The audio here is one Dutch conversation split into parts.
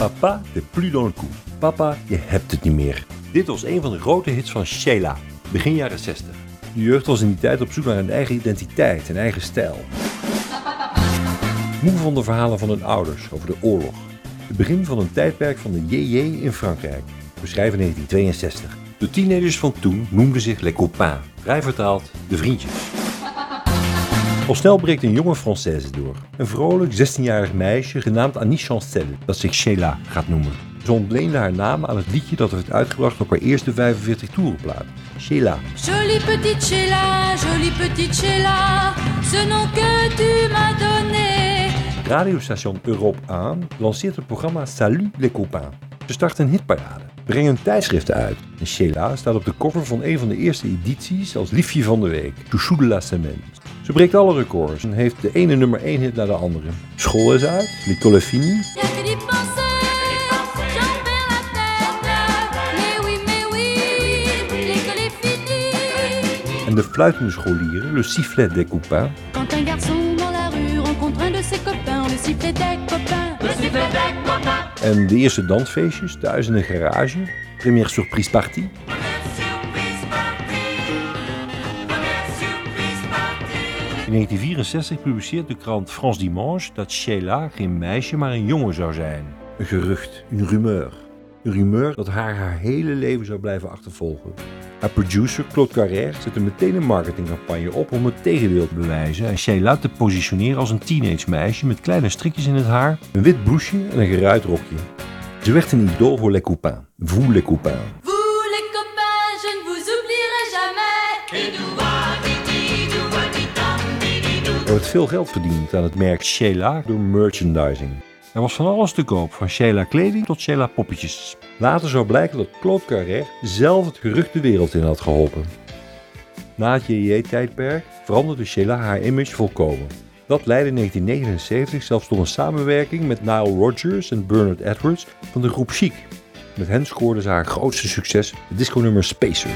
Papa, de plus dans le coup. Papa, je hebt het niet meer. Dit was een van de grote hits van Sheila, begin jaren 60. De jeugd was in die tijd op zoek naar een eigen identiteit, een eigen stijl. Moe van de verhalen van hun ouders over de oorlog. Het begin van een tijdperk van de JJ in Frankrijk. We schrijven 1962. De teenagers van toen noemden zich les copains, vrij vertaald de vriendjes. Al snel breekt een jonge Française door. Een vrolijk 16-jarig meisje genaamd Annie Chancel, dat zich Sheila gaat noemen. Ze ontleende haar naam aan het liedje dat werd uitgebracht op haar eerste 45 toerenplaat. Sheila. Jolie petite Sheila, jolie petite Sheila, ce nom que tu m'as donné. Radiostation Europe 1 lanceert het programma Salut les copains. Ze starten een hitparade, brengen tijdschriften uit. En Sheila staat op de cover van een van de eerste edities als liefje van de week, Chouchou de la semaine. Ze breekt alle records en heeft de ene nummer 1 hit naar de andere. School is uit, est finie. En de fluitende scholieren, le sifflet des copains. Quand un garçon dans la rue rencontre un de ses copains, le sifflet des copains. Le sifflet des copains. En de eerste dansfeestjes thuis in een garage. Première surprise party. In 1964 publiceert de krant France Dimanche dat Sheila geen meisje maar een jongen zou zijn. Een gerucht, een rumeur. Een rumeur dat haar haar hele leven zou blijven achtervolgen. Haar producer Claude Carrère zette meteen een marketingcampagne op om het tegendeel te bewijzen en Sheila te positioneren als een teenage meisje met kleine strikjes in het haar, een wit blouseje en een geruit rokje. Ze werd een idool voor les copains, vous les copains. Er wordt veel geld verdiend aan het merk Sheila door merchandising. Er was van alles te koop, van Sheila kleding tot Sheila poppetjes. Later zou blijken dat Claude Carrère zelf het gerucht de wereld in had geholpen. Na het JJ-tijdperk veranderde Sheila haar image volkomen. Dat leidde in 1979 zelfs tot een samenwerking met Nile Rodgers en Bernard Edwards van de groep Chic. Met hen scoorde ze haar grootste succes, het disco-nummer Spacer.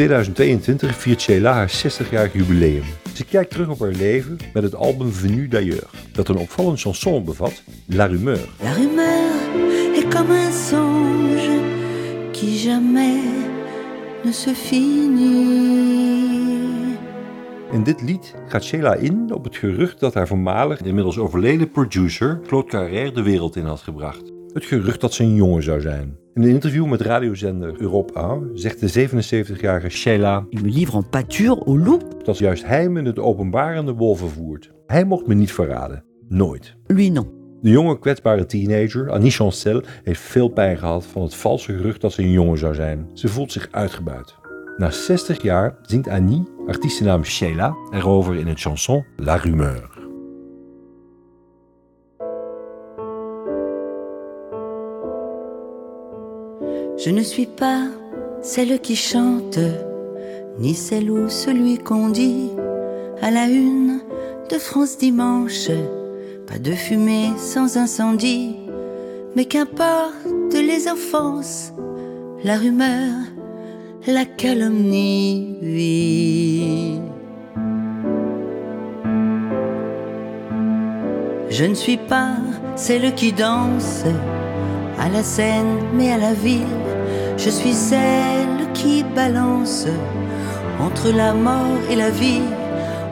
2022 viert Sheila haar 60-jarig jubileum. Ze kijkt terug op haar leven met het album Venu d'ailleurs, dat een opvallend chanson bevat, La Rumeur. La rumeur est comme un songe qui jamais ne se finit. In dit lied gaat Sheila in op het gerucht dat haar voormalig, inmiddels overleden producer Claude Carrère de wereld in had gebracht. Het gerucht dat ze een jongen zou zijn. In een interview met radiozender Europe 1 zegt de 77-jarige Sheila Il me livre en pâture au loup dat juist hij me in het openbaar de wolven voert. Hij mocht me niet verraden. Nooit. Lui non. De jonge kwetsbare teenager, Annie Chancel, heeft veel pijn gehad van het valse gerucht dat ze een jongen zou zijn. Ze voelt zich uitgebuit. Na 60 jaar zingt Annie, artiestennaam Sheila, erover in het chanson La Rumeur. Je ne suis pas celle qui chante, ni celle ou celui qu'on dit à la une de France Dimanche. Pas de fumée sans incendie, mais qu'importe les offenses, la rumeur, la calomnie. oui. Je ne suis pas celle qui danse à la scène, mais à la ville. Je suis celle qui balance entre la mort et la vie.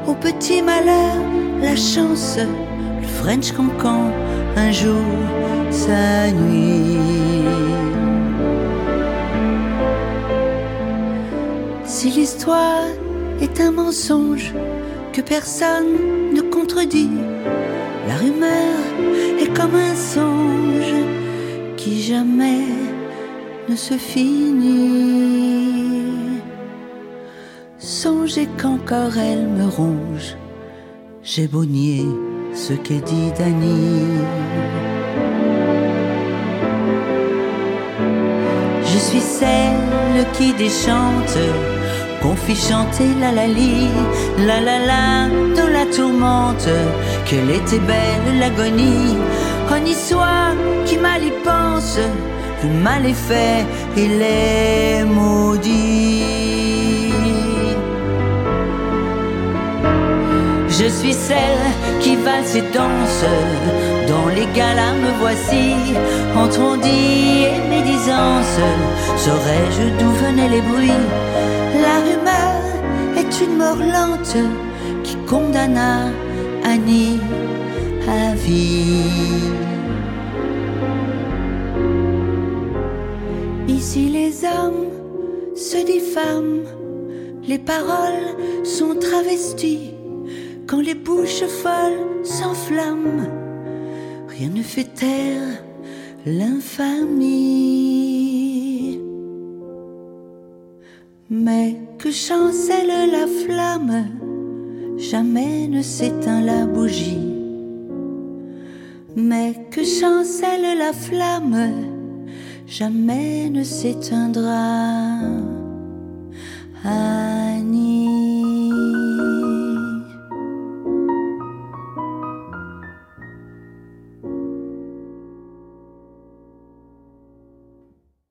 Au petit malheur, la chance, le French cancan, un jour, sa nuit. Si l'histoire est un mensonge que personne ne contredit, la rumeur est comme un songe qui jamais ne se finit. Songez qu'encore elle me ronge, j'ai beau nier ce qu'est dit Dany. Je suis celle qui déchante, qu'on fit chanter la la li, la la la dans la tourmente, qu'elle était belle l'agonie. On y soit qui mal y pense, le mal est fait, il est maudit. Je suis celle qui valse et danse, dans les galas me voici, entre on dit et médisance, saurais-je d'où venaient les bruits? La rumeur est une mort lente qui condamna Annie à vie. Ici les hommes se diffament, les paroles sont travesties, quand les bouches folles s'enflamment, rien ne fait taire l'infamie. Mais que chancelle la flamme, jamais ne s'éteint la bougie. Mais que chancelle la flamme, jamais ne s'éteindra. Ah.